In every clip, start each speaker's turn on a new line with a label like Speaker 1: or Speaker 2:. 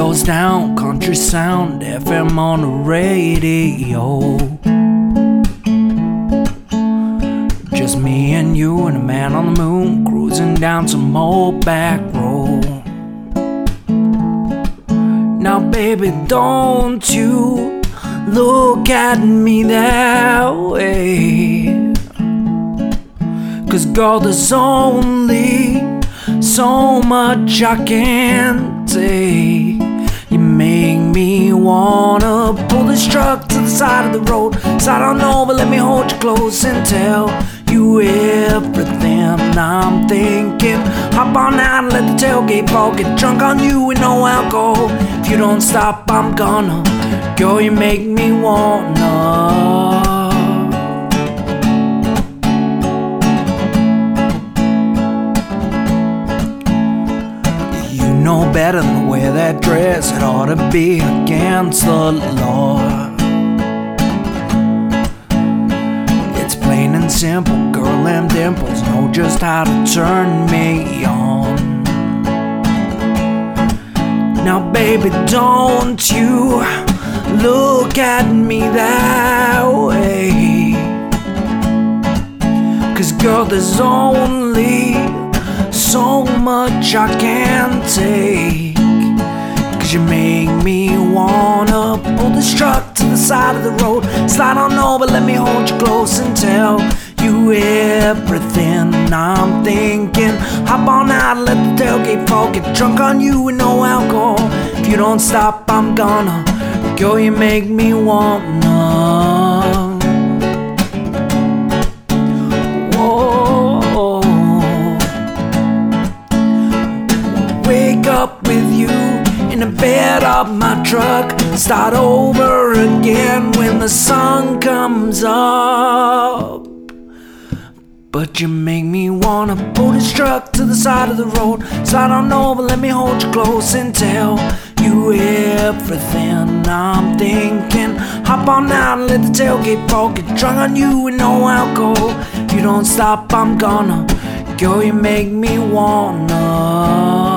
Speaker 1: Windows down, country sound, FM on the radio. Just me and you and a man on the moon cruising down some old back road. Now, baby, don't you look at me that way. Cause, girl, there's only so much I can take. This truck to the side of the road. Don't know, but let me hold you close and tell you everything I'm thinking. Hop on out and let the tailgate fall. Get drunk on you with no alcohol. If you don't stop, I'm gonna. Girl, you make me wanna. Better than wear that dress. It ought to be against the law. It's plain and simple, girl and dimples know just how to turn me on. Now, baby, don't you look at me that way. Cause, girl, there's only much I can take. Cause you make me wanna pull this truck to the side of the road. Slide on over, let me hold you close and tell you everything I'm thinking. Hop on out, let the tailgate fall. Get drunk on you with no alcohol. If you don't stop, I'm gonna. Girl, you make me wanna. In the bed of my truck. Start over again when the sun comes up. But you make me wanna pull this truck to the side of the road. Slide on over, let me hold you close and tell you everything I'm thinking. Hop on out and let the tailgate fall. Get drunk on you with no alcohol. If you don't stop, I'm gonna. Girl, you make me wanna.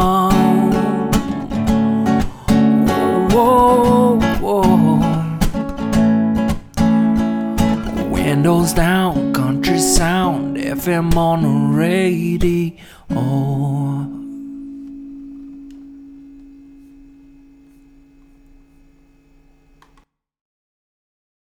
Speaker 1: Windows down, country sound, FM on the radio.